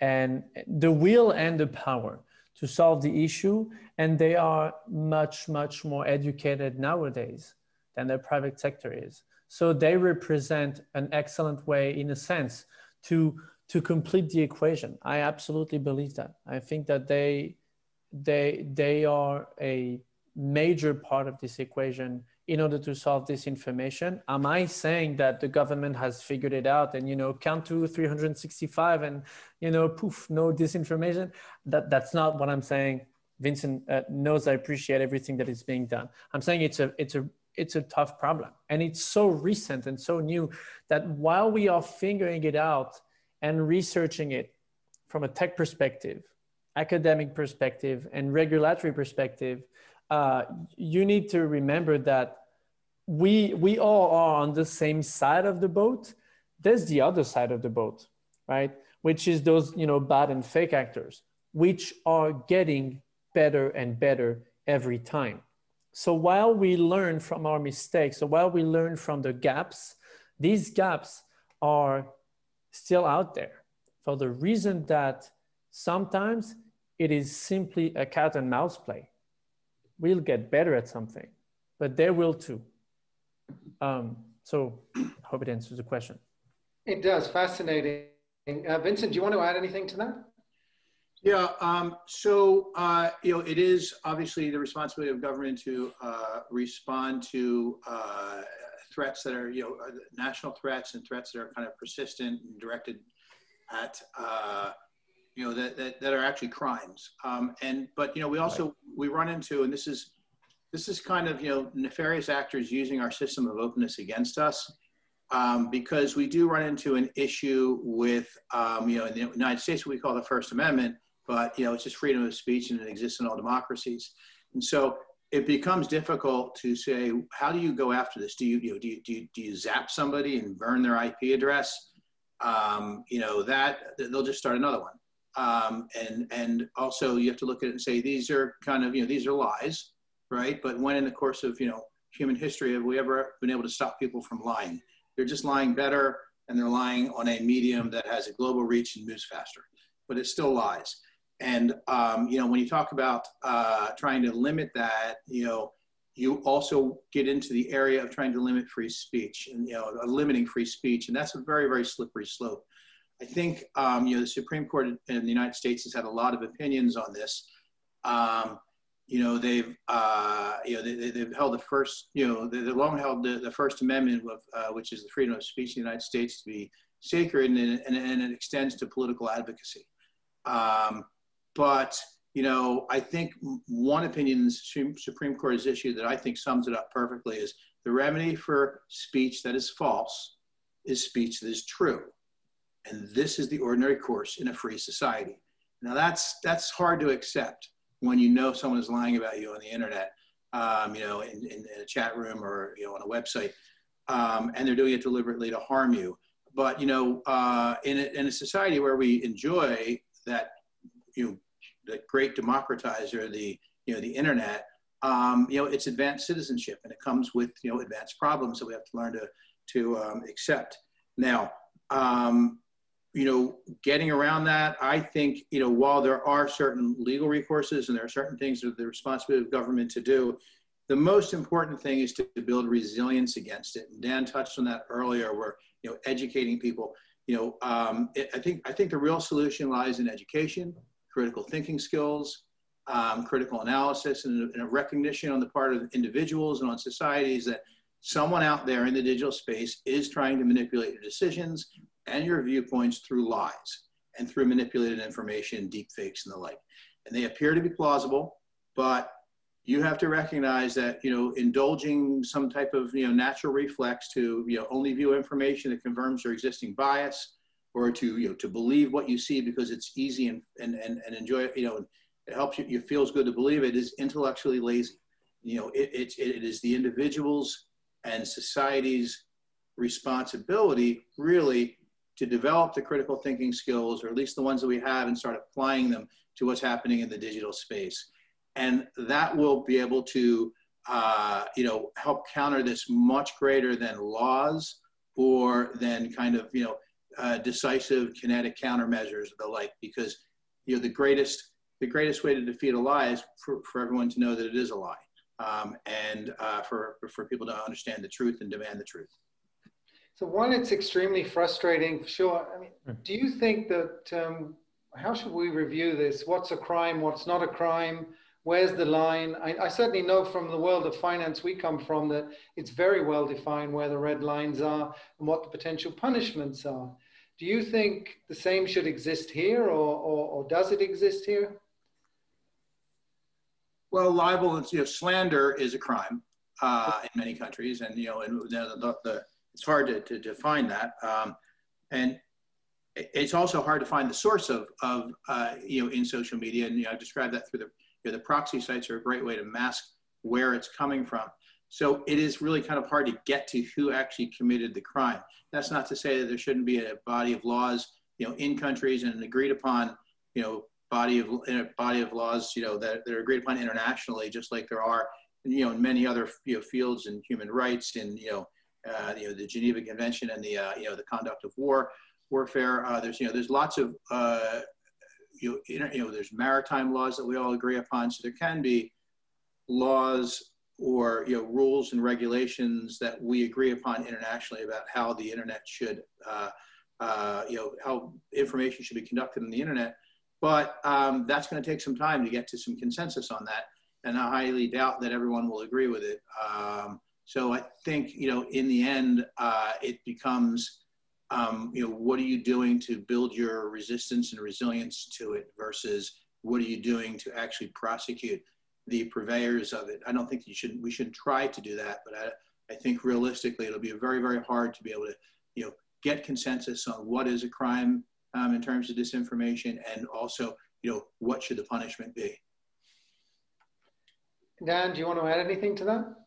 and the will and the power to solve the issue. And they are much, much more educated nowadays than the private sector is. So they represent an excellent way, in a sense, to to complete the equation. I absolutely believe that. I think that they they they are a major part of this equation in order to solve this information. Am i saying that the government has figured it out and you know count to 365 and you know poof no disinformation? That that's not what i'm saying. Vincent uh, knows i appreciate everything that is being done. I'm saying it's a it's a it's a tough problem. And it's so recent and so new that while we are figuring it out and researching it from a tech perspective academic perspective and regulatory perspective uh, you need to remember that we we all are on the same side of the boat. There's the other side of the boat, right? Which is those you know bad and fake actors, which are getting better and better every time. So while we learn from our mistakes, so while we learn from the gaps, these gaps are still out there for the reason that sometimes it is simply a cat and mouse play we'll get better at something, but they will too. Um, so I *clears throat* hope it answers the question. It does. Fascinating. Uh, Vincent, do you want to add anything to that? Yeah, um, so, uh, you know, it is obviously the responsibility of government to uh, respond to uh, threats that are, you know, uh, national threats and threats that are kind of persistent and directed at uh, you know, that, that, that are actually crimes. Um, and, but, you know, we also, right. we run into, and this is, this is kind of, you know, nefarious actors using our system of openness against us. Um, because we do run into an issue with, um, you know, in the United States, we call the First Amendment, but, you know, it's just freedom of speech and it exists in all democracies. And so it becomes difficult to say, how do you go after this? Do you, you know, do you, do you, do you zap somebody and burn their IP address? Um, you know, that they'll just start another one. Um, and, and also you have to look at it and say, these are kind of, you know, these are lies, right? But when in the course of, you know, human history have we ever been able to stop people from lying? They're just lying better. and they're lying on a medium that has a global reach and moves faster, but it still lies. And um, you know, when you talk about uh, trying to limit that, you know, you also get into the area of trying to limit free speech and you know, limiting free speech, and that's a very, very slippery slope. I think um, you know the Supreme Court in the United States has had a lot of opinions on this. Um, you know they've uh, you know they, have held the first you know they, have long held the, the First Amendment, of, uh, which is the freedom of speech in the United States, to be sacred, and, and, and it extends to political advocacy. Um, but you know, I think one opinion the Supreme Court has issued that I think sums it up perfectly is the remedy for speech that is false is speech that is true. And this is the ordinary course in a free society. Now that's that's hard to accept when you know someone is lying about you on the internet, um, you know, in, in, in, a chat room or you know on a website, um, and they're doing it deliberately to harm you. But you know, uh, in, a, in a society where we enjoy that, you know, the great democratizer, the you know the internet, um, you know, it's advanced citizenship, and it comes with you know advanced problems that we have to learn to to um, accept. Now, um, you know, getting around that, I think, you know, while there are certain legal recourses and there are certain things that the responsibility of government to do, the most important thing is to build resilience against it. And Dan touched on that earlier, where you know, educating people. You know, um, it, I think I think the real solution lies in education, critical thinking skills, um, critical analysis, and, and a recognition on the part of individuals and on societies that someone out there in the digital space is trying to manipulate your decisions and your viewpoints through lies and through manipulated information, deep fakes, and the like. And they appear to be plausible, but you have to recognize that you know indulging some type of you know natural reflex to you know only view information that confirms your existing bias or to you know to believe what you see because it's easy and and and, and enjoy it you know it helps you it feels good to believe it is intellectually lazy you know it, it, it is the individuals and society's responsibility really to develop the critical thinking skills, or at least the ones that we have, and start applying them to what's happening in the digital space. And that will be able to, uh, you know, help counter this much greater than laws or than kind of, you know, uh, decisive kinetic countermeasures the like, because, you know, the greatest, the greatest way to defeat a lie is for, for everyone to know that it is a lie. Um, and uh, for, for people to understand the truth and demand the truth. So one, it's extremely frustrating for sure. I mean, hmm. do you think that, um, how should we review this? What's a crime? What's not a crime? Where's the line? I, I, certainly know from the world of finance we come from that it's very well defined where the red lines are and what the potential punishments are. Do you think the same should exist here or, or, or does it exist here? Well, libel and you know, slander is a crime uh, in many countries, and you know, and the, the, the it's hard to, to define that. Um, and it's also hard to find the source of, of uh, you know, in social media. And, you know, I described that through the, you know, the proxy sites are a great way to mask where it's coming from. So it is really kind of hard to get to who actually committed the crime. That's not to say that there shouldn't be a body of laws, you know, in countries and an agreed upon, you know, body of body of laws, you know, that, that are agreed upon internationally, just like there are, you know, in many other you know, fields in human rights and, you know, uh, you know, the Geneva Convention and the, uh, you know, the conduct of war, warfare. Uh, there's, you know, there's lots of, uh, you, you know, there's maritime laws that we all agree upon. So there can be laws or, you know, rules and regulations that we agree upon internationally about how the internet should, uh, uh, you know, how information should be conducted on the internet. But um, that's going to take some time to get to some consensus on that. And I highly doubt that everyone will agree with it. Um, so I think, you know, in the end, uh, it becomes, um, you know, what are you doing to build your resistance and resilience to it versus what are you doing to actually prosecute the purveyors of it? I don't think you should, we shouldn't try to do that, but I, I think realistically, it'll be very, very hard to be able to, you know, get consensus on what is a crime um, in terms of disinformation and also, you know, what should the punishment be? Dan, do you want to add anything to that?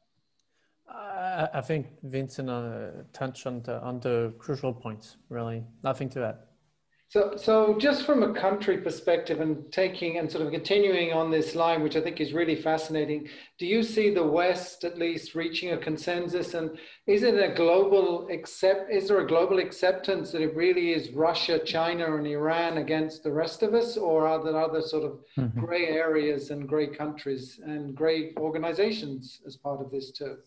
I think Vincent uh, touched on the, on the crucial points, really. Nothing to add. So, so just from a country perspective and taking and sort of continuing on this line, which I think is really fascinating, do you see the West at least reaching a consensus? And is it a global accept? Is there a global acceptance that it really is Russia, China, and Iran against the rest of us, or are there other sort of mm-hmm. gray areas and gray countries and gray organizations as part of this too?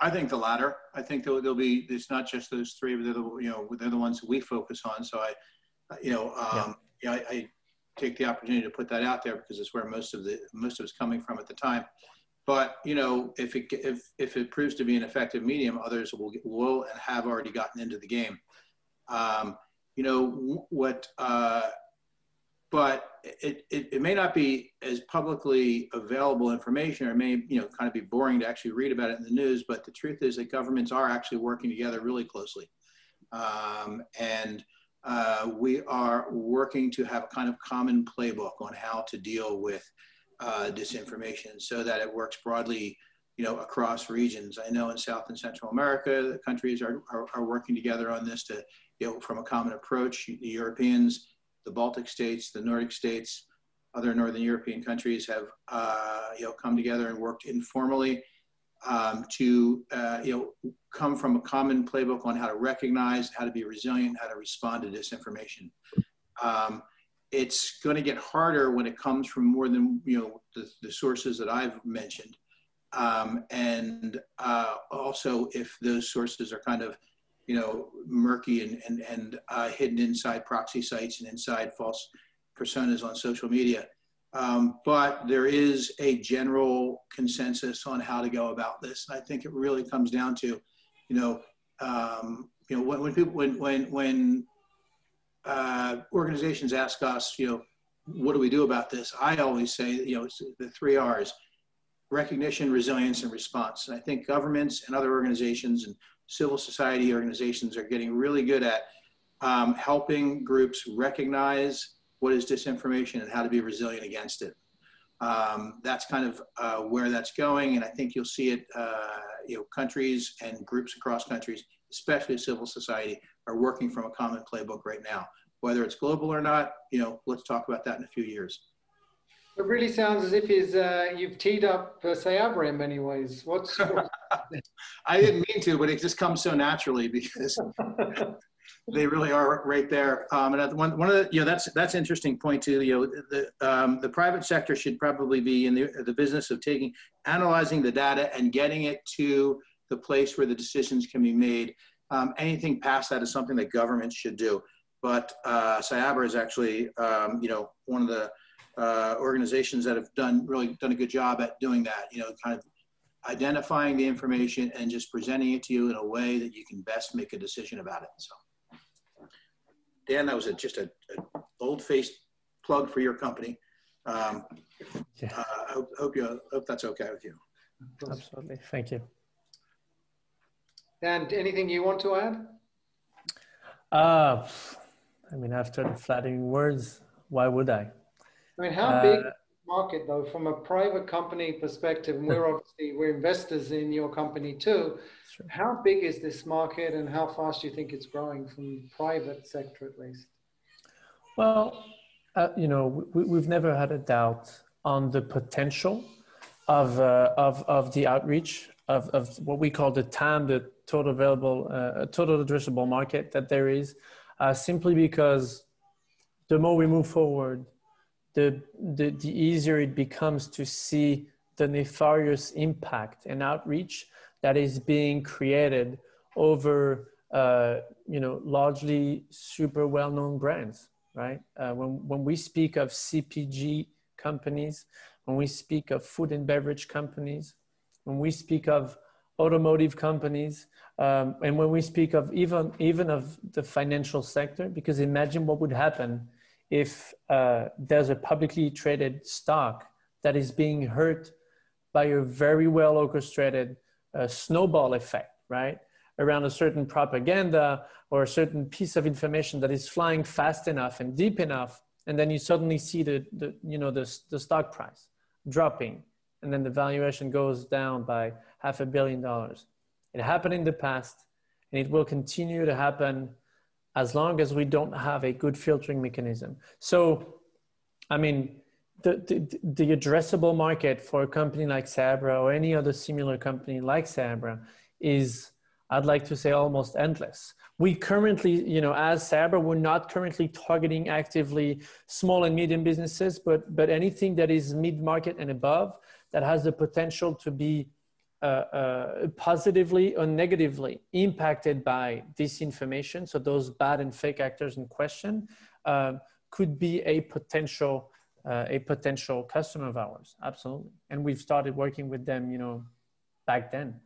I think the latter. I think there'll, there'll, be. It's not just those three, but they're the you know they're the ones that we focus on. So I, you know, um, yeah. I, I, take the opportunity to put that out there because it's where most of the most of it's coming from at the time. But you know, if it if if it proves to be an effective medium, others will will and have already gotten into the game. Um, you know what uh, but it, it, it, may not be as publicly available information or it may you know kind of be boring to actually read about it in the news but the truth is that governments are actually working together really closely. Um, and uh, we are working to have a kind of common playbook on how to deal with uh, disinformation so that it works broadly you know across regions. I know in south and central america the countries are, are, are working together on this to you know from a common approach the europeans the Baltic states, the Nordic states, other Northern European countries have uh, you know come together and worked informally um, to uh, you know come from a common playbook on how to recognize, how to be resilient, how to respond to disinformation. Um, it's going to get harder when it comes from more than you know the, the sources that I've mentioned, um, and uh, also if those sources are kind of you know, murky and, and, and uh, hidden inside proxy sites and inside false personas on social media. Um, but there is a general consensus on how to go about this. I think it really comes down to, you know, um, you know, when, when people, when, when, when uh, organizations ask us, you know, what do we do about this? I always say, you know, the three R's, recognition, resilience, and response. And I think governments and other organizations and civil society organizations are getting really good at um, helping groups recognize what is disinformation and how to be resilient against it. Um, that's kind of uh, where that's going, and I think you'll see it. Uh, you know, countries and groups across countries, especially civil society, are working from a common playbook right now. Whether it's global or not, you know, let's talk about that in a few years. It really sounds as if he's, uh, you've teed up uh, Cyabra in many ways. What's *laughs* I didn't mean to, but it just comes so naturally because *laughs* they really are right there. Um, and one, one of the, you know, that's that's interesting point too. You know, the um, the private sector should probably be in the the business of taking, analyzing the data and getting it to the place where the decisions can be made. Um, anything past that is something that governments should do. But uh, Cyabra is actually, um, you know, one of the uh, organizations that have done really done a good job at doing that. You know, kind of identifying the information and just presenting it to you in a way that you can best make a decision about it. So, Dan, that was a, just a, a old-faced plug for your company. Um, yeah. uh, I hope, hope you hope that's okay with you. Absolutely, thank you. And anything you want to add? Uh, I mean, after the flattering words, why would I? I mean, how big uh, market though, from a private company perspective, and we're *laughs* obviously we're investors in your company too. Sure. How big is this market, and how fast do you think it's growing from private sector at least? Well, uh, you know, we, have never had a doubt on the potential of uh, of of the outreach of of what we call the TAM, the total available, uh, total addressable market that there is, uh, simply because the more we move forward the, the, the easier it becomes to see the nefarious impact and outreach that is being created over uh, you know largely super well-known brands right? Uh, when, when we speak of cpg companies when we speak of food and beverage companies when we speak of automotive companies um, and when we speak of even even of the financial sector because imagine what would happen if uh, there's a publicly traded stock that is being hurt by a very well orchestrated uh, snowball effect, right? Around a certain propaganda or a certain piece of information that is flying fast enough and deep enough, and then you suddenly see the, the you know the, the stock price dropping, and then the valuation goes down by half a billion dollars. It happened in the past, and it will continue to happen as long as we don't have a good filtering mechanism. So, I mean, the, the, the addressable market for a company like Cyabra or any other similar company like Cyabra is, I'd like to say, almost endless. We currently, you know, as Cyabra, we're not currently targeting actively small and medium businesses, but, but anything that is mid-market and above that has the potential to be positively or negatively impacted by disinformation, so those bad and fake actors in question, uh, could be a potential uh, a potential customer of ours. Absolutely. And we've started working with them you know back then.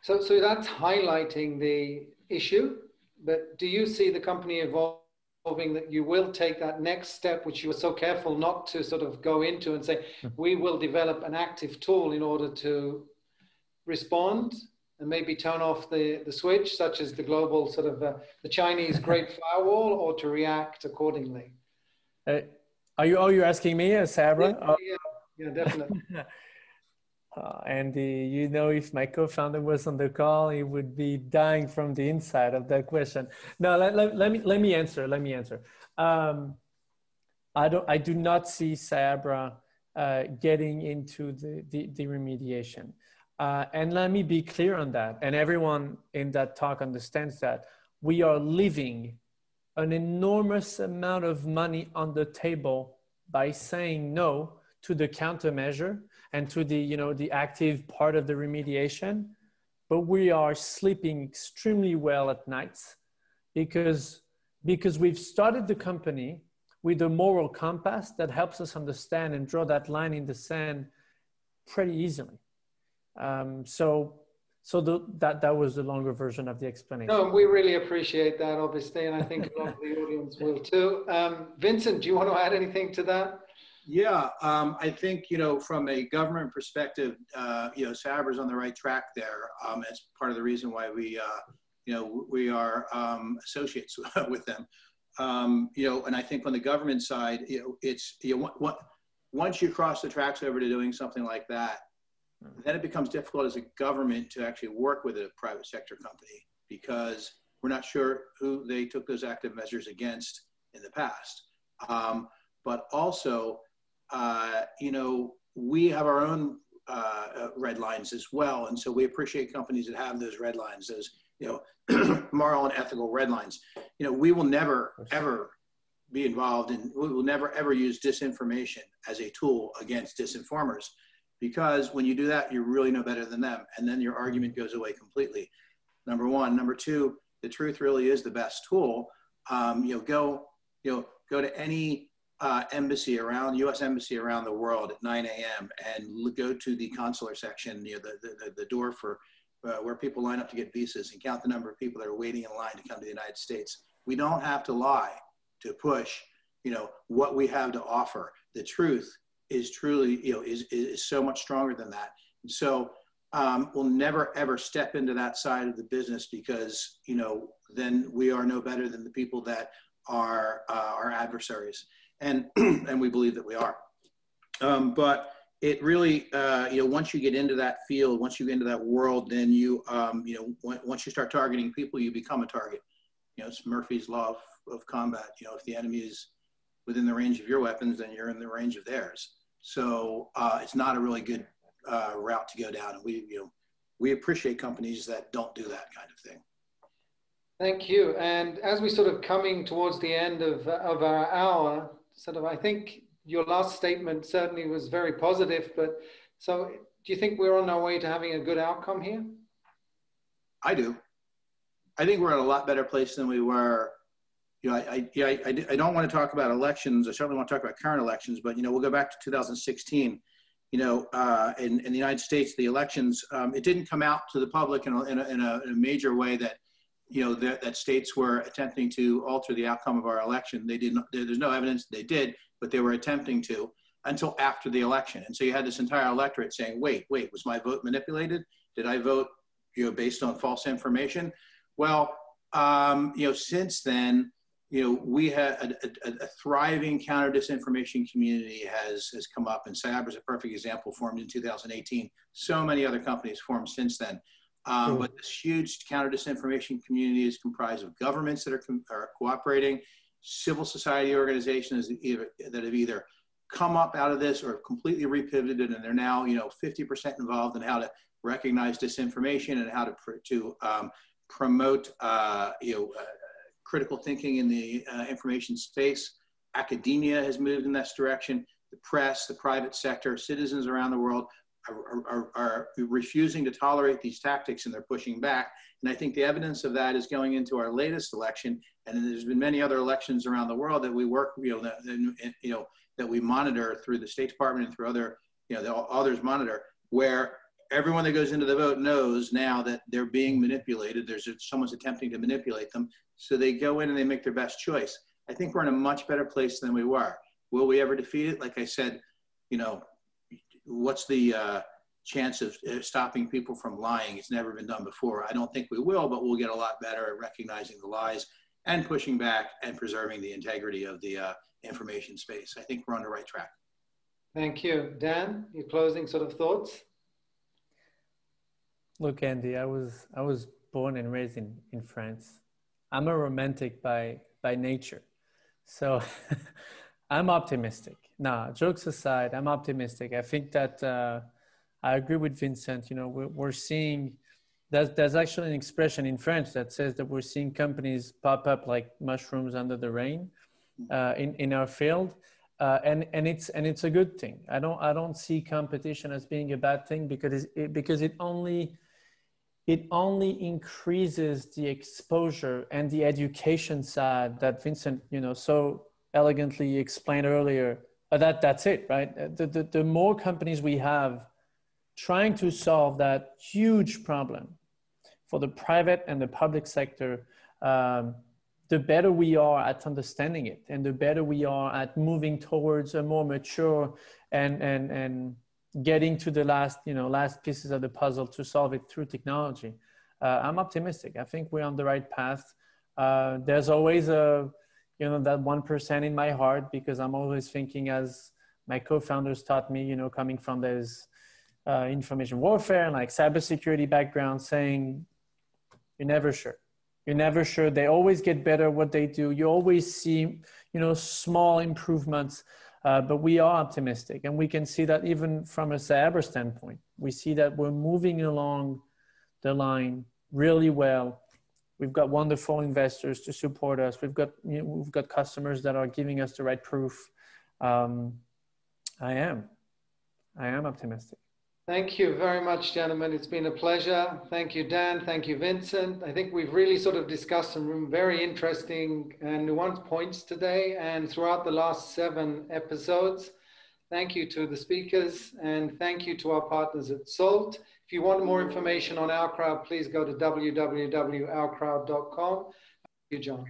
So so that's highlighting the issue but do you see the company evolving that you will take that next step which you were so careful not to sort of go into and say hmm. we will develop an active tool in order to respond and maybe turn off the, the switch such as the global sort of uh, the chinese *laughs* great firewall or to react accordingly uh, are you? Are you asking me, as Cyabra? Yeah, yeah, yeah definitely. *laughs* Uh, Andy, you know, if my co-founder was on the call, he would be dying from the inside of that question. No, let, let, let me let me answer. Let me answer. Um, I don't. I do not see Cyabra uh, getting into the the, the remediation. Uh, and let me be clear on that. And everyone in that talk understands that. We are leaving an enormous amount of money on the table by saying no to the countermeasure and to the you know the active part of the remediation. But we are sleeping extremely well at nights because because we've started the company with a moral compass that helps us understand and draw that line in the sand pretty easily um, so so the, that that was the longer version of the explanation. No, we really appreciate that, obviously, and I think a lot of the audience will too. Um, Vincent, do you want to add anything to that? Yeah, um, I think you know from a government perspective, uh, you know, Cyabra's on the right track there. Um, it's part of the reason why we, uh, you know, we are um, associates *laughs* with them. Um, you know, and I think on the government side, you know, it's you know, what, what once you cross the tracks over to doing something like that, then it becomes difficult as a government to actually work with a private sector company because we're not sure who they took those active measures against in the past. Um, but also, uh, you know, we have our own uh, red lines as well. And so we appreciate companies that have those red lines, those, you know, *clears throat* moral and ethical red lines. You know, we will never, ever be involved in, we will never, ever use disinformation as a tool against disinformers because when you do that, you really know better than them. And then your argument goes away completely. Number one. Number two, the truth really is the best tool. Um, you know, go, you know, go to any uh, embassy around U.S. embassy around the world at 9 a.m. and go to the consular section, you know, the, the, the door for uh, where people line up to get visas and count the number of people that are waiting in line to come to the United States. We don't have to lie to push, you know, what we have to offer. The truth is truly, you know, is, is so much stronger than that. And so um, we'll never ever step into that side of the business because, you know, then we are no better than the people that are uh, our adversaries. And, *clears throat* and we believe that we are. Um, but it really, uh, you know, once you get into that field, once you get into that world, then you, um, you know, once you start targeting people, you become a target. You know, it's Murphy's law of, of combat. You know, if the enemy is within the range of your weapons, then you're in the range of theirs. So uh, it's not a really good uh, route to go down. And we, you know, we appreciate companies that don't do that kind of thing. Thank you. And as we sort of coming towards the end of, of our hour, sort of, I think your last statement certainly was very positive, but so do you think we're on our way to having a good outcome here? I do. I think we're in a lot better place than we were you know, I, I, I, I, don't want to talk about elections. I certainly want to talk about current elections, but, you know, we'll go back to 2016. You know, uh, in, in the United States, the elections, um, it didn't come out to the public in a, in a, in a, major way that, you know, that, that states were attempting to alter the outcome of our election. They didn't, there's no evidence they did, but they were attempting to until after the election. And so you had this entire electorate saying, wait, wait, was my vote manipulated? Did I vote, you know, based on false information? Well, um, you know, since then, you know, we had a, a, a, thriving counter disinformation community has, has come up, and Cyabra is a perfect example, formed in 2018. So many other companies formed since then. Um, but this huge counter disinformation community is comprised of governments that are, are cooperating, civil society organizations that have either come up out of this or have completely repivoted and they're now you know 50% involved in how to recognize disinformation and how to to um, promote uh, you know uh, critical thinking in the uh, information space academia has moved in this direction the press the private sector citizens around the world are, are, are, refusing to tolerate these tactics and they're pushing back. And I think the evidence of that is going into our latest election. And there's been many other elections around the world that we work, you know, that, you know, that we monitor through the State Department and through other, you know, the others monitor, where everyone that goes into the vote knows now that they're being manipulated. There's someone's attempting to manipulate them. So they go in and they make their best choice. I think we're in a much better place than we were. Will we ever defeat it? Like I said, you know, what's the uh, chance of uh, stopping people from lying? It's never been done before. I don't think we will, but we'll get a lot better at recognizing the lies and pushing back and preserving the integrity of the uh, information space. I think we're on the right track. Thank you. Dan, your closing sort of thoughts? Look, Andy, I was I was born and raised in, in France. I'm a romantic by by nature. So *laughs* I'm optimistic. Nah, jokes aside, I'm optimistic. I think that uh, I agree with Vincent. You know, we're, we're seeing there's, there's actually an expression in French that says that we're seeing companies pop up like mushrooms under the rain uh, in, in our field. Uh, and, and it's and it's a good thing. I don't I don't see competition as being a bad thing because it, because it only it only increases the exposure and the education side that Vincent you know so elegantly explained earlier, uh, that that's it, right? The, the, the more companies we have trying to solve that huge problem for the private and the public sector, um, the better we are at understanding it and the better we are at moving towards a more mature and, and, and getting to the last, you know, last pieces of the puzzle to solve it through technology. Uh, I'm optimistic. I think we're on the right path. Uh, there's always a, you know that one percent in my heart because I'm always thinking as my co-founders taught me, you know, coming from this uh, information warfare and like cybersecurity background, saying you're never sure. You're never sure. They always get better what they do. You always see, you know, small improvements. Uh, but we are optimistic, and we can see that even from a cyber standpoint, we see that we're moving along the line really well We've got wonderful investors to support us. We've got you know, we've got customers that are giving us the right proof. Um, I am, I am optimistic. Thank you very much, gentlemen. It's been a pleasure. Thank you, Dan. Thank you, Vincent. I think we've really sort of discussed some very interesting and nuanced points today and throughout the last seven episodes. Thank you to the speakers and thank you to our partners at SALT. If you want more information on OurCrowd, please go to www.ourcrowd.com. Thank you, John.